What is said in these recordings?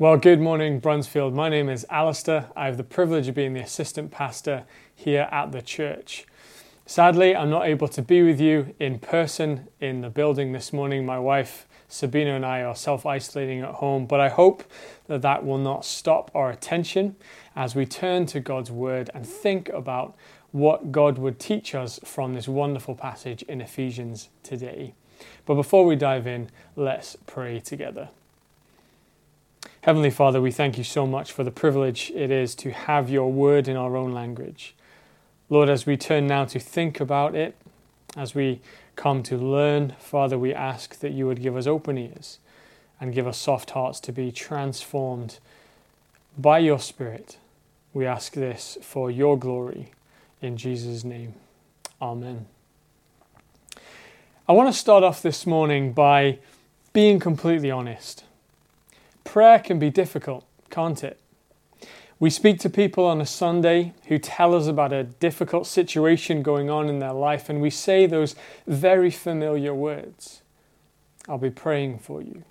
Well, good morning, Bruntsfield. My name is Alistair. I have the privilege of being the assistant pastor here at the church. Sadly, I'm not able to be with you in person in the building this morning. My wife, Sabina, and I are self isolating at home, but I hope that that will not stop our attention as we turn to God's Word and think about what God would teach us from this wonderful passage in Ephesians today. But before we dive in, let's pray together. Heavenly Father, we thank you so much for the privilege it is to have your word in our own language. Lord, as we turn now to think about it, as we come to learn, Father, we ask that you would give us open ears and give us soft hearts to be transformed by your Spirit. We ask this for your glory. In Jesus' name, Amen. I want to start off this morning by being completely honest. Prayer can be difficult, can't it? We speak to people on a Sunday who tell us about a difficult situation going on in their life, and we say those very familiar words I'll be praying for you.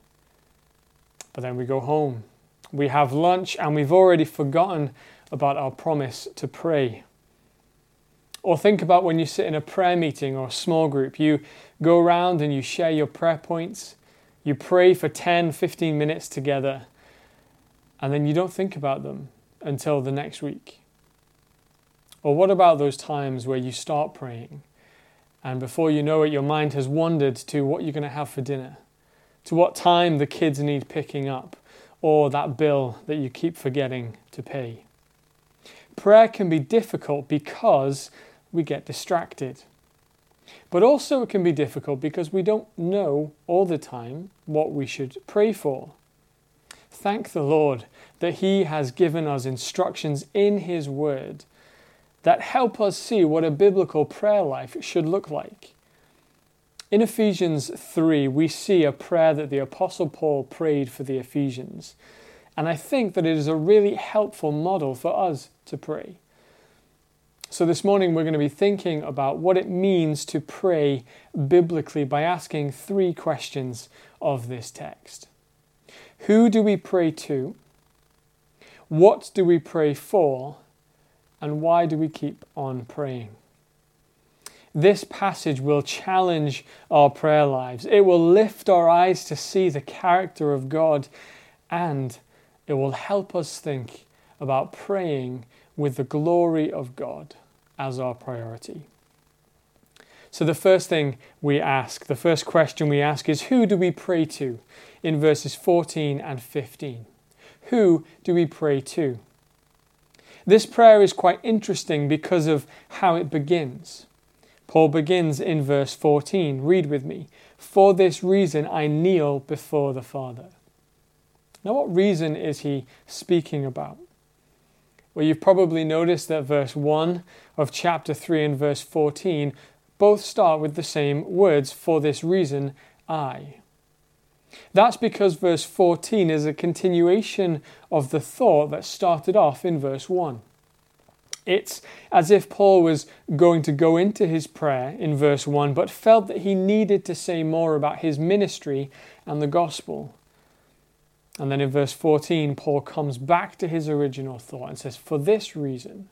But then we go home, we have lunch, and we've already forgotten about our promise to pray. Or think about when you sit in a prayer meeting or a small group, you go around and you share your prayer points you pray for 10, 15 minutes together, and then you don't think about them until the next week. Or what about those times where you start praying, and before you know it, your mind has wandered to what you're going to have for dinner, to what time the kids need picking up, or that bill that you keep forgetting to pay? Prayer can be difficult because we get distracted. But also, it can be difficult because we don't know all the time what we should pray for. Thank the Lord that He has given us instructions in His Word that help us see what a biblical prayer life should look like. In Ephesians 3, we see a prayer that the Apostle Paul prayed for the Ephesians. And I think that it is a really helpful model for us to pray. So, this morning we're going to be thinking about what it means to pray biblically by asking three questions of this text Who do we pray to? What do we pray for? And why do we keep on praying? This passage will challenge our prayer lives. It will lift our eyes to see the character of God, and it will help us think about praying with the glory of God as our priority. So, the first thing we ask, the first question we ask is who do we pray to in verses 14 and 15? Who do we pray to? This prayer is quite interesting because of how it begins. Paul begins in verse 14. Read with me. For this reason I kneel before the Father. Now, what reason is he speaking about? Well, you've probably noticed that verse 1 of chapter 3 and verse 14 both start with the same words, for this reason, I. That's because verse 14 is a continuation of the thought that started off in verse 1. It's as if Paul was going to go into his prayer in verse 1, but felt that he needed to say more about his ministry and the gospel. And then in verse 14, Paul comes back to his original thought and says, For this reason.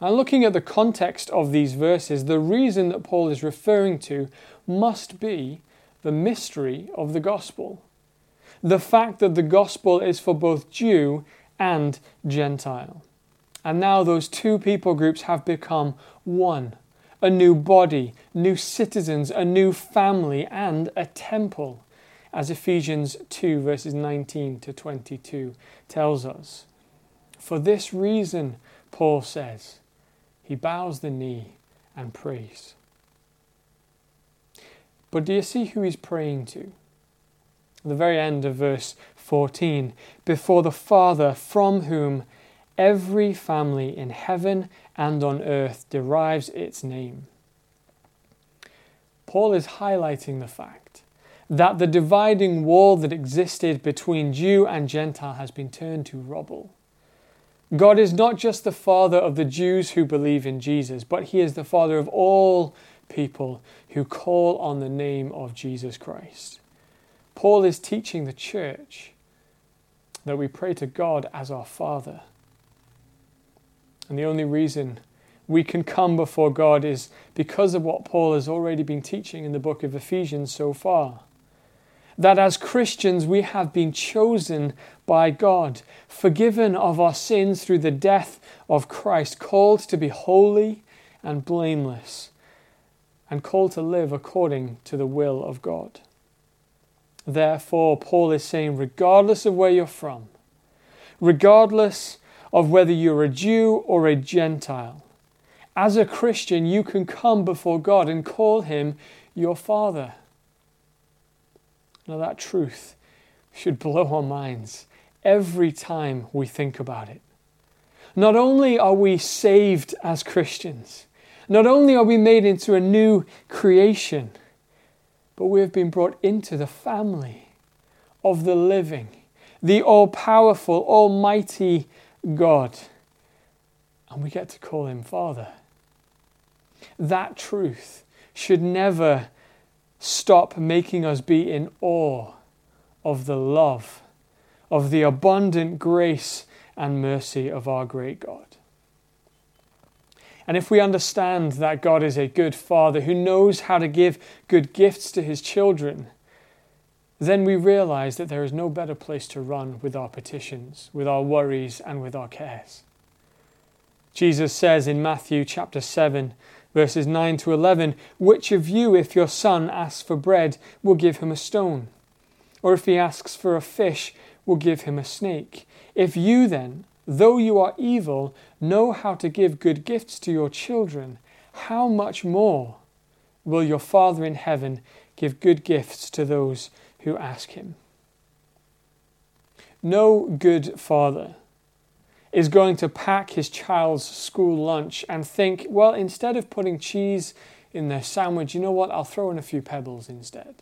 And looking at the context of these verses, the reason that Paul is referring to must be the mystery of the gospel. The fact that the gospel is for both Jew and Gentile. And now those two people groups have become one a new body, new citizens, a new family, and a temple as Ephesians 2, verses 19 to 22 tells us. For this reason, Paul says, he bows the knee and prays. But do you see who he's praying to? The very end of verse 14, before the Father, from whom every family in heaven and on earth derives its name. Paul is highlighting the fact that the dividing wall that existed between Jew and Gentile has been turned to rubble. God is not just the Father of the Jews who believe in Jesus, but He is the Father of all people who call on the name of Jesus Christ. Paul is teaching the church that we pray to God as our Father. And the only reason we can come before God is because of what Paul has already been teaching in the book of Ephesians so far. That as Christians we have been chosen by God, forgiven of our sins through the death of Christ, called to be holy and blameless, and called to live according to the will of God. Therefore, Paul is saying, regardless of where you're from, regardless of whether you're a Jew or a Gentile. As a Christian, you can come before God and call Him your Father. Now, that truth should blow our minds every time we think about it. Not only are we saved as Christians, not only are we made into a new creation, but we have been brought into the family of the living, the all powerful, almighty God. And we get to call him Father. That truth should never stop making us be in awe of the love, of the abundant grace and mercy of our great God. And if we understand that God is a good Father who knows how to give good gifts to his children, then we realize that there is no better place to run with our petitions, with our worries, and with our cares. Jesus says in Matthew chapter 7, verses 9 to 11 Which of you, if your son asks for bread, will give him a stone? Or if he asks for a fish, will give him a snake? If you then, though you are evil, know how to give good gifts to your children, how much more will your Father in heaven give good gifts to those who ask him. No good father is going to pack his child's school lunch and think, well, instead of putting cheese in their sandwich, you know what? I'll throw in a few pebbles instead.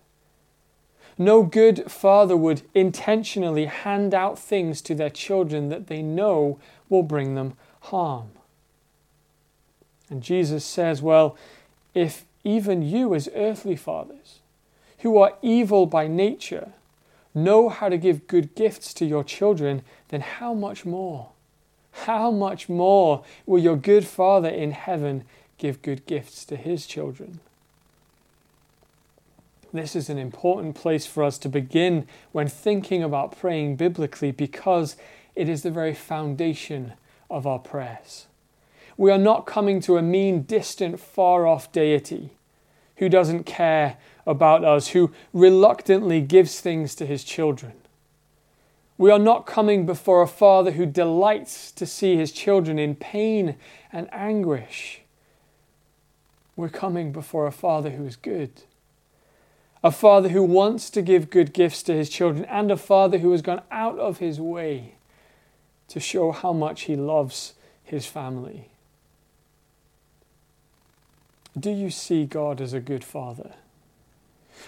No good father would intentionally hand out things to their children that they know will bring them harm. And Jesus says, well, if even you, as earthly fathers, who are evil by nature know how to give good gifts to your children, then how much more? How much more will your good Father in heaven give good gifts to his children? This is an important place for us to begin when thinking about praying biblically because it is the very foundation of our prayers. We are not coming to a mean, distant, far off deity who doesn't care about us, who reluctantly gives things to his children. We are not coming before a father who delights to see his children in pain and anguish. We're coming before a father who is good. A father who wants to give good gifts to his children, and a father who has gone out of his way to show how much he loves his family. Do you see God as a good father?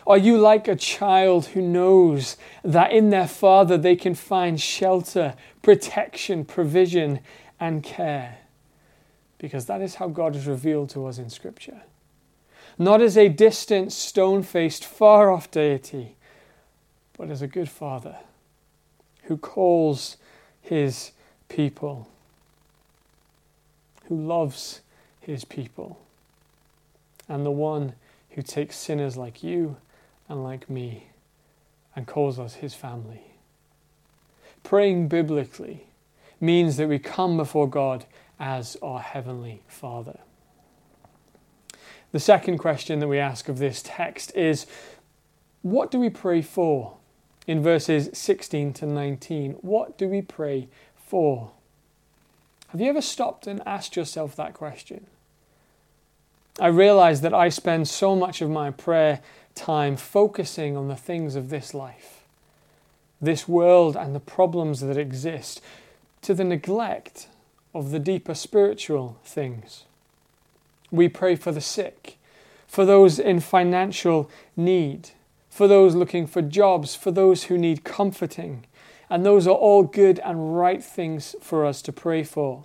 Are you like a child who knows that in their father they can find shelter, protection, provision, and care? Because that is how God is revealed to us in Scripture. Not as a distant, stone faced, far off deity, but as a good father who calls his people, who loves his people, and the one who takes sinners like you and like me and calls us his family. Praying biblically means that we come before God as our Heavenly Father. The second question that we ask of this text is what do we pray for? In verses 16 to 19, what do we pray for? Have you ever stopped and asked yourself that question? I realize that I spend so much of my prayer time focusing on the things of this life, this world, and the problems that exist, to the neglect of the deeper spiritual things. We pray for the sick, for those in financial need, for those looking for jobs, for those who need comforting. And those are all good and right things for us to pray for.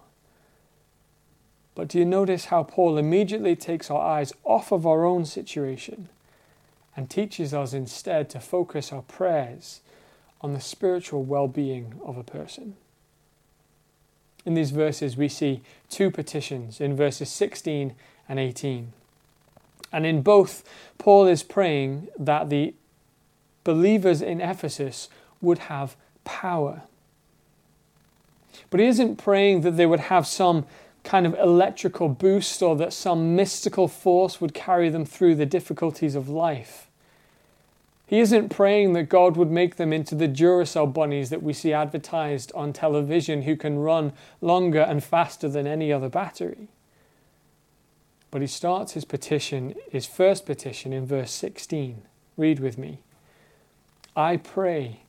But do you notice how Paul immediately takes our eyes off of our own situation and teaches us instead to focus our prayers on the spiritual well being of a person. In these verses, we see two petitions in verses 16 and 18. And in both, Paul is praying that the believers in Ephesus would have power. But he isn't praying that they would have some kind of electrical boost or that some mystical force would carry them through the difficulties of life. He isn't praying that God would make them into the Duracell bunnies that we see advertised on television who can run longer and faster than any other battery. But he starts his petition, his first petition, in verse 16. Read with me. I pray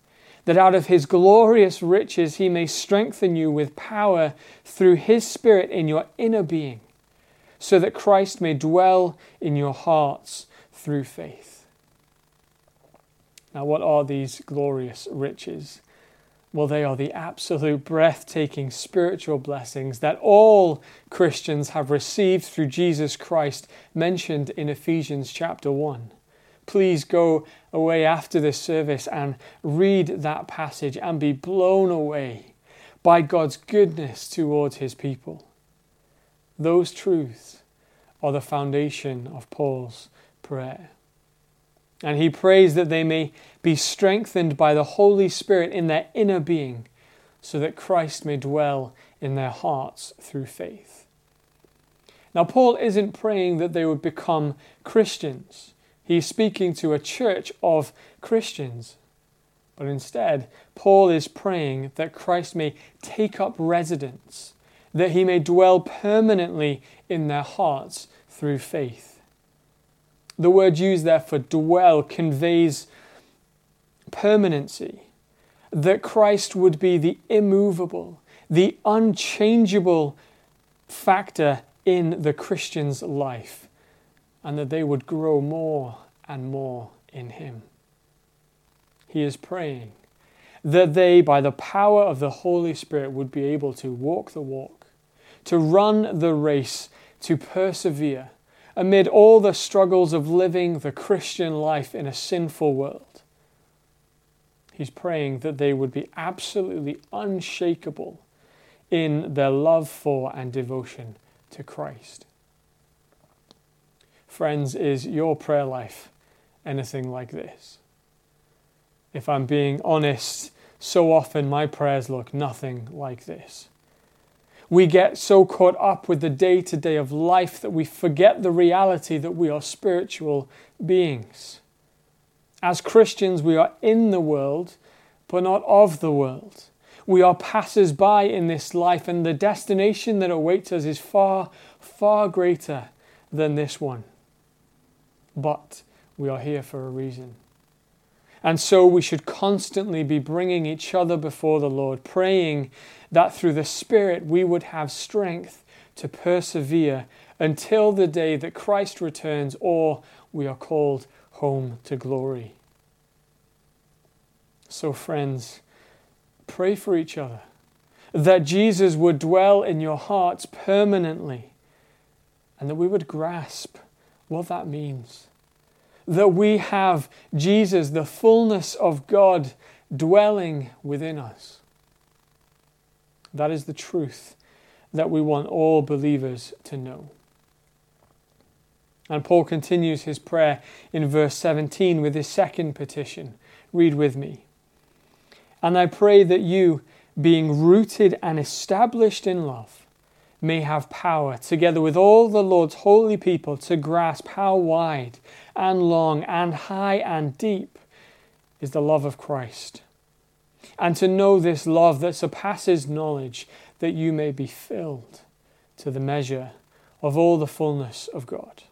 that out of his glorious riches he may strengthen you with power through his Spirit in your inner being, so that Christ may dwell in your hearts through faith. Now, what are these glorious riches? Well, they are the absolute breathtaking spiritual blessings that all Christians have received through Jesus Christ, mentioned in Ephesians chapter 1. Please go away after this service and read that passage and be blown away by God's goodness towards his people. Those truths are the foundation of Paul's prayer. And he prays that they may be strengthened by the Holy Spirit in their inner being, so that Christ may dwell in their hearts through faith. Now, Paul isn't praying that they would become Christians. He's speaking to a church of Christians. But instead, Paul is praying that Christ may take up residence, that he may dwell permanently in their hearts through faith. The word used there for dwell conveys permanency, that Christ would be the immovable, the unchangeable factor in the Christian's life, and that they would grow more and more in Him. He is praying that they, by the power of the Holy Spirit, would be able to walk the walk, to run the race, to persevere amid all the struggles of living the Christian life in a sinful world. He's praying that they would be absolutely unshakable in their love for and devotion to Christ. Friends, is your prayer life anything like this? If I'm being honest, so often my prayers look nothing like this. We get so caught up with the day to day of life that we forget the reality that we are spiritual beings. As Christians, we are in the world, but not of the world. We are passers by in this life, and the destination that awaits us is far, far greater than this one. But we are here for a reason. And so we should constantly be bringing each other before the Lord, praying that through the Spirit we would have strength to persevere until the day that Christ returns or we are called home to glory. So, friends, pray for each other that Jesus would dwell in your hearts permanently and that we would grasp what that means that we have Jesus, the fullness of God, dwelling within us. That is the truth that we want all believers to know. And Paul continues his prayer in verse 17 with his second petition. Read with me. And I pray that you, being rooted and established in love, may have power, together with all the Lord's holy people, to grasp how wide and long and high and deep is the love of Christ, and to know this love that surpasses knowledge, that you may be filled to the measure of all the fullness of God.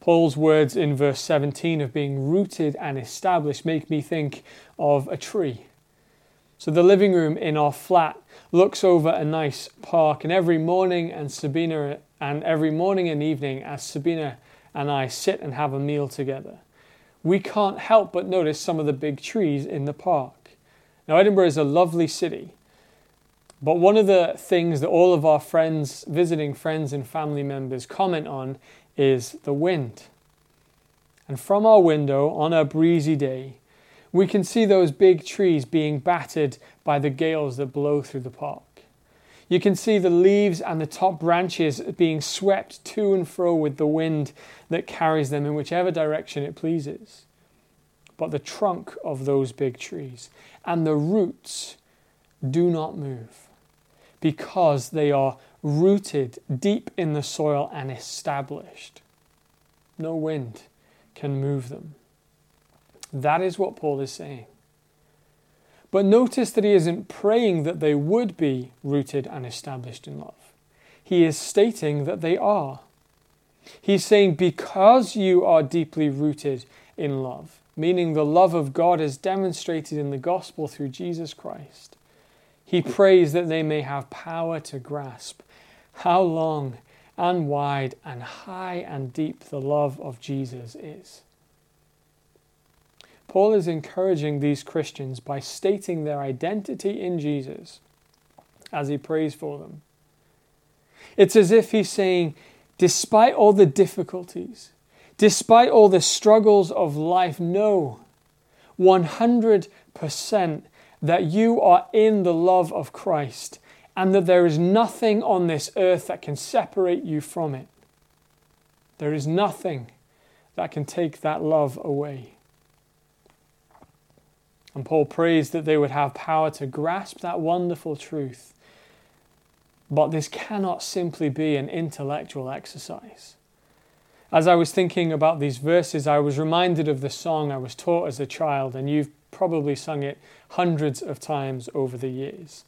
Paul's words in verse 17 of being rooted and established make me think of a tree. So the living room in our flat looks over a nice park, and every morning and Sabina and every morning and evening, as Sabina and I sit and have a meal together, we can't help but notice some of the big trees in the park. Now, Edinburgh is a lovely city, but one of the things that all of our friends, visiting friends and family members, comment on is the wind. And from our window on a breezy day, We can see those big trees being battered by the gales that blow through the park. You can see the leaves and the top branches being swept to and fro with the wind that carries them in whichever direction it pleases. But the trunk of those big trees and the roots do not move because they are rooted deep in the soil and established. No wind can move them. That is what Paul is saying. But notice that he isn't praying that they would be rooted and established in love. He is stating that they are. He's saying, because you are deeply rooted in love, meaning the love of God is demonstrated in the gospel through Jesus Christ, he prays that they may have power to grasp how long and wide and high and deep the love of Jesus is. Paul is encouraging these Christians by stating their identity in Jesus as he prays for them. It's as if he's saying, despite all the difficulties, despite all the struggles of life, know 100% that you are in the love of Christ and that there is nothing on this earth that can separate you from it. There is nothing that can take that love away. And Paul prays that they would have power to grasp that wonderful truth. But this cannot simply be an intellectual exercise. As I was thinking about these verses, I was reminded of the song I was taught as a child, and you've probably sung it hundreds of times over the years.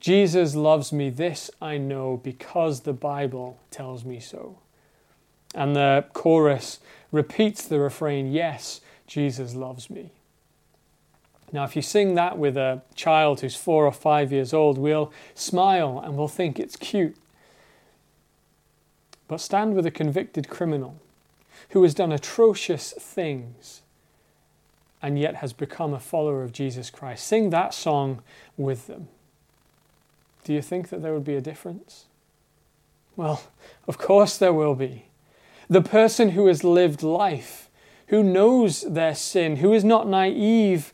Jesus loves me, this I know, because the Bible tells me so. And the chorus repeats the refrain, Yes, Jesus loves me. Now, if you sing that with a child who's four or five years old, we'll smile and we'll think it's cute. But stand with a convicted criminal who has done atrocious things and yet has become a follower of Jesus Christ. Sing that song with them. Do you think that there would be a difference? Well, of course there will be. The person who has lived life, who knows their sin, who is not naive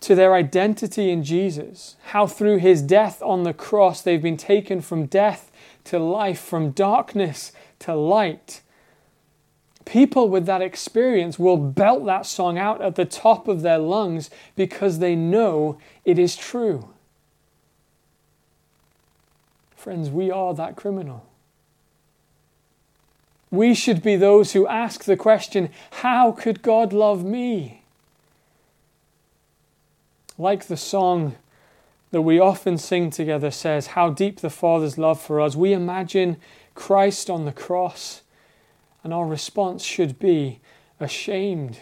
to their identity in Jesus, how through his death on the cross they've been taken from death to life, from darkness to light. People with that experience will belt that song out at the top of their lungs because they know it is true. Friends, we are that criminal. We should be those who ask the question how could God love me? Like the song that we often sing together says, How deep the Father's love for us, we imagine Christ on the cross, and our response should be, Ashamed.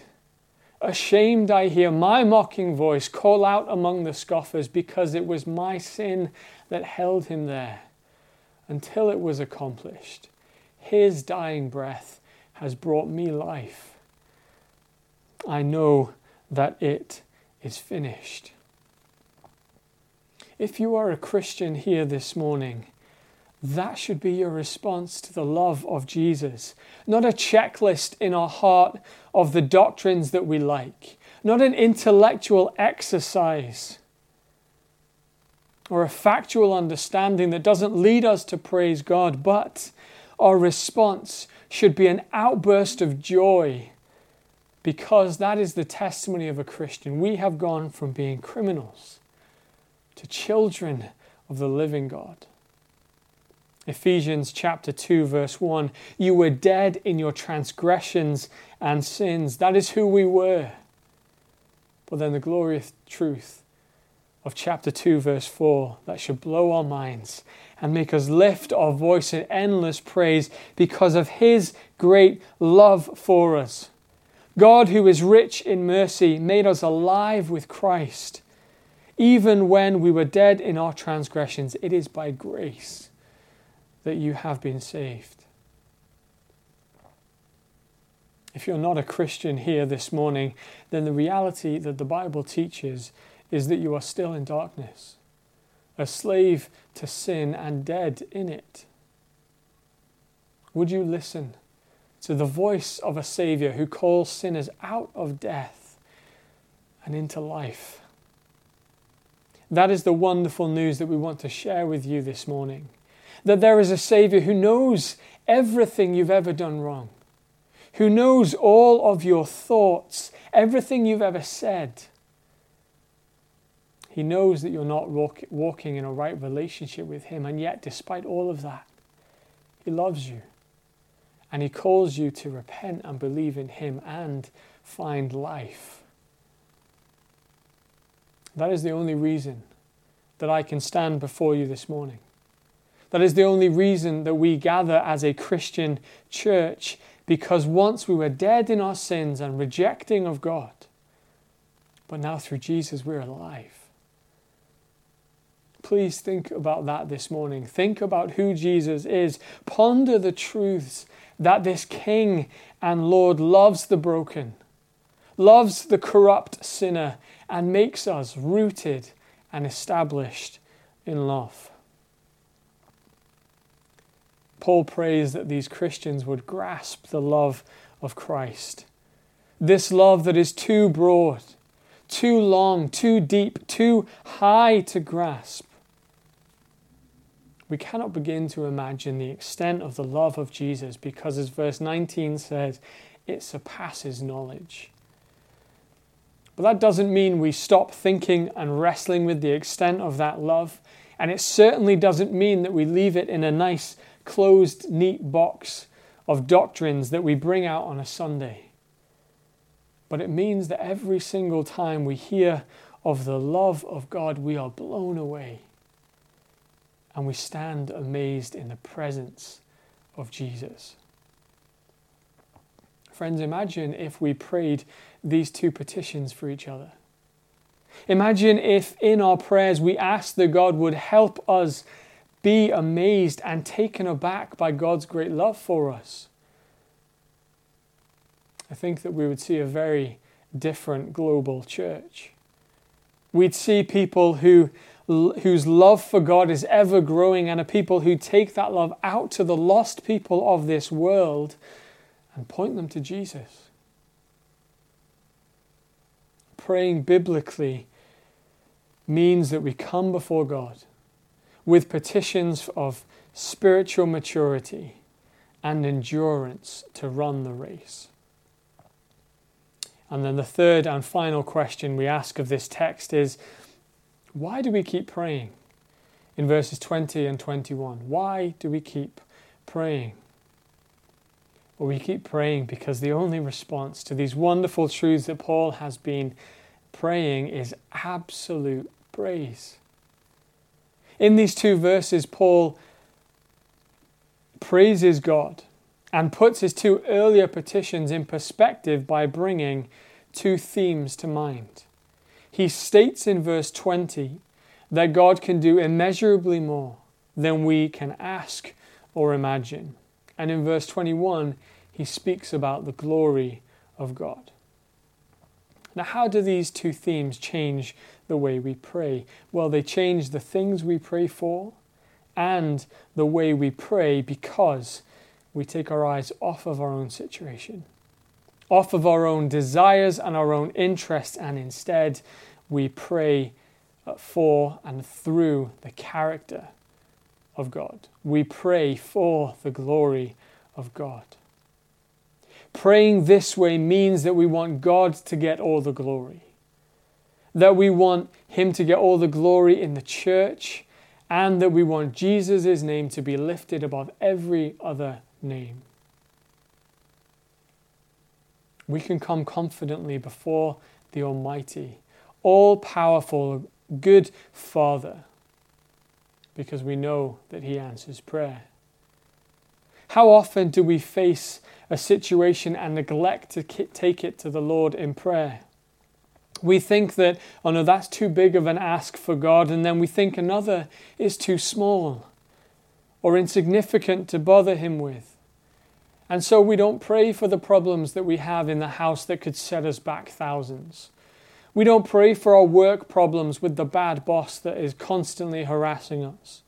Ashamed, I hear my mocking voice call out among the scoffers because it was my sin that held him there until it was accomplished. His dying breath has brought me life. I know that it is finished. If you are a Christian here this morning, that should be your response to the love of Jesus. Not a checklist in our heart of the doctrines that we like, not an intellectual exercise or a factual understanding that doesn't lead us to praise God, but our response should be an outburst of joy because that is the testimony of a Christian. We have gone from being criminals to children of the living God. Ephesians chapter 2, verse 1 You were dead in your transgressions and sins. That is who we were. But then the glorious truth of chapter 2, verse 4, that should blow our minds and make us lift our voice in endless praise because of His great love for us. God, who is rich in mercy, made us alive with Christ. Even when we were dead in our transgressions, it is by grace that you have been saved. If you're not a Christian here this morning, then the reality that the Bible teaches is that you are still in darkness, a slave to sin and dead in it. Would you listen? To the voice of a Savior who calls sinners out of death and into life. That is the wonderful news that we want to share with you this morning. That there is a Savior who knows everything you've ever done wrong, who knows all of your thoughts, everything you've ever said. He knows that you're not walk, walking in a right relationship with Him, and yet, despite all of that, He loves you. And He calls you to repent and believe in Him and find life. That is the only reason that I can stand before you this morning. That is the only reason that we gather as a Christian church, because once we were dead in our sins and rejecting of God, but now through Jesus we're alive. Please think about that this morning. Think about who Jesus is. Ponder the truths that this King and Lord loves the broken, loves the corrupt sinner, and makes us rooted and established in love. Paul prays that these Christians would grasp the love of Christ. This love that is too broad, too long, too deep, too high to grasp. We cannot begin to imagine the extent of the love of Jesus because, as verse 19 says, it surpasses knowledge. But that doesn't mean we stop thinking and wrestling with the extent of that love. And it certainly doesn't mean that we leave it in a nice, closed, neat box of doctrines that we bring out on a Sunday. But it means that every single time we hear of the love of God, we are blown away. And we stand amazed in the presence of Jesus. Friends, imagine if we prayed these two petitions for each other. Imagine if in our prayers we asked that God would help us be amazed and taken aback by God's great love for us. I think that we would see a very different global church. We'd see people who, whose love for God is ever growing and a people who take that love out to the lost people of this world and point them to Jesus. Praying biblically means that we come before God with petitions of spiritual maturity and endurance to run the race. And then the third and final question we ask of this text is why do we keep praying? In verses 20 and 21, why do we keep praying? Well, we keep praying because the only response to these wonderful truths that Paul has been praying is absolute praise. In these two verses, Paul praises God and puts his two earlier petitions in perspective by bringing two themes to mind. He states in verse 20 that God can do immeasurably more than we can ask or imagine. And in verse 21, he speaks about the glory of God. Now, how do these two themes change the way we pray? Well, they change the things we pray for and the way we pray because we take our eyes off of our own situation, off of our own desires and our own interests, and instead we pray uh, for and through the character of God. We pray for the glory of God. Praying this way means that we want God to get all the glory, that we want Him to get all the glory in the church, and that we want Jesus' name to be lifted above every other name. We can come confidently before the Almighty, all powerful, good Father, because we know that He answers prayer. How often do we face a situation and neglect to take it to the Lord in prayer. We think that, oh no, that's too big of an ask for God, and then we think another is too small or insignificant to bother Him with. And so we don't pray for the problems that we have in the house that could set us back thousands. We don't pray for our work problems with the bad boss that is constantly harassing us.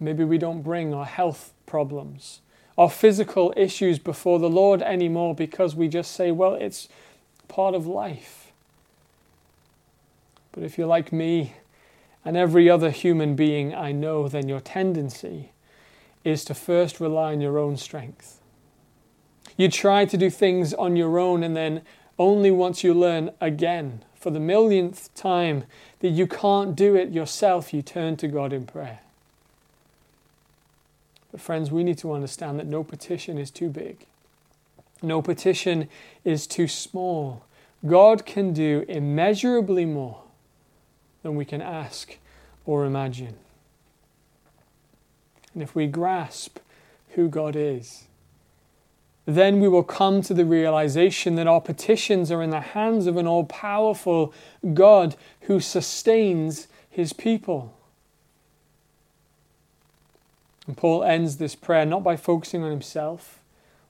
Maybe we don't bring our health problems our physical issues before the Lord anymore because we just say, well, it's part of life. But if you're like me and every other human being I know, then your tendency is to first rely on your own strength. You try to do things on your own, and then only once you learn again, for the millionth time, that you can't do it yourself, you turn to God in prayer. But, friends, we need to understand that no petition is too big, no petition is too small. God can do immeasurably more than we can ask or imagine. And if we grasp who God is, then we will come to the realization that our petitions are in the hands of an all powerful God who sustains his people. And Paul ends this prayer not by focusing on himself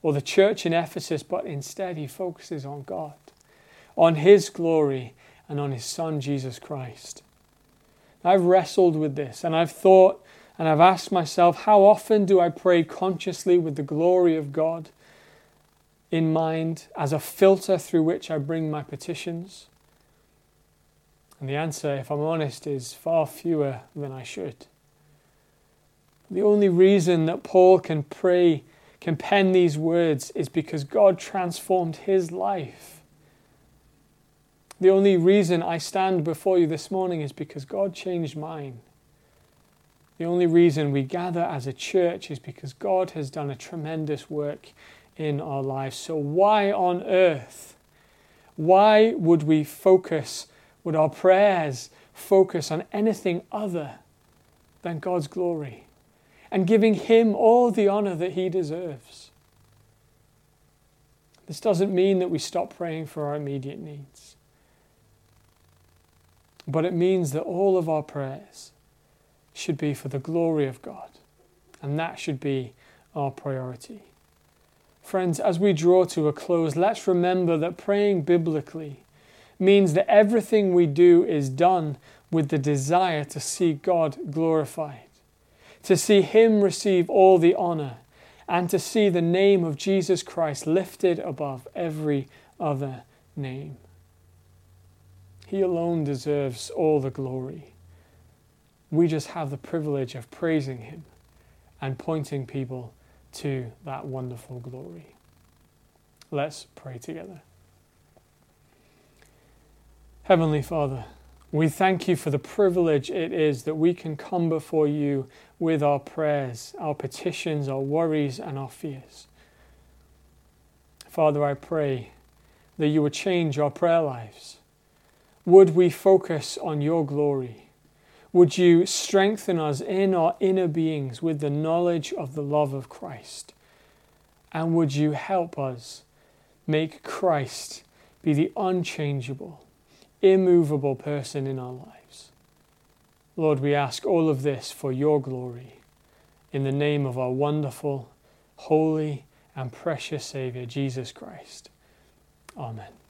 or the church in Ephesus, but instead he focuses on God, on his glory, and on his Son, Jesus Christ. I've wrestled with this and I've thought and I've asked myself, how often do I pray consciously with the glory of God in mind as a filter through which I bring my petitions? And the answer, if I'm honest, is far fewer than I should. The only reason that Paul can pray, can pen these words, is because God transformed his life. The only reason I stand before you this morning is because God changed mine. The only reason we gather as a church is because God has done a tremendous work in our lives. So, why on earth? Why would we focus, would our prayers focus on anything other than God's glory and giving Him all the honor that He deserves? This doesn't mean that we stop praying for our immediate needs, but it means that all of our prayers should be for the glory of God, and that should be our priority. Friends, as we draw to a close, let's remember that praying biblically means that everything we do is done with the desire to see God glorified, to see Him receive all the honor, and to see the name of Jesus Christ lifted above every other name. He alone deserves all the glory. We just have the privilege of praising Him and pointing people to that wonderful glory. Let's pray together. Heavenly Father, we thank you for the privilege it is that we can come before you with our prayers, our petitions, our worries, and our fears. Father, I pray that you would change our prayer lives. Would we focus on your glory? Would you strengthen us in our inner beings with the knowledge of the love of Christ? And would you help us make Christ be the unchangeable, immovable person in our lives? Lord, we ask all of this for your glory. In the name of our wonderful, holy, and precious Saviour, Jesus Christ. Amen.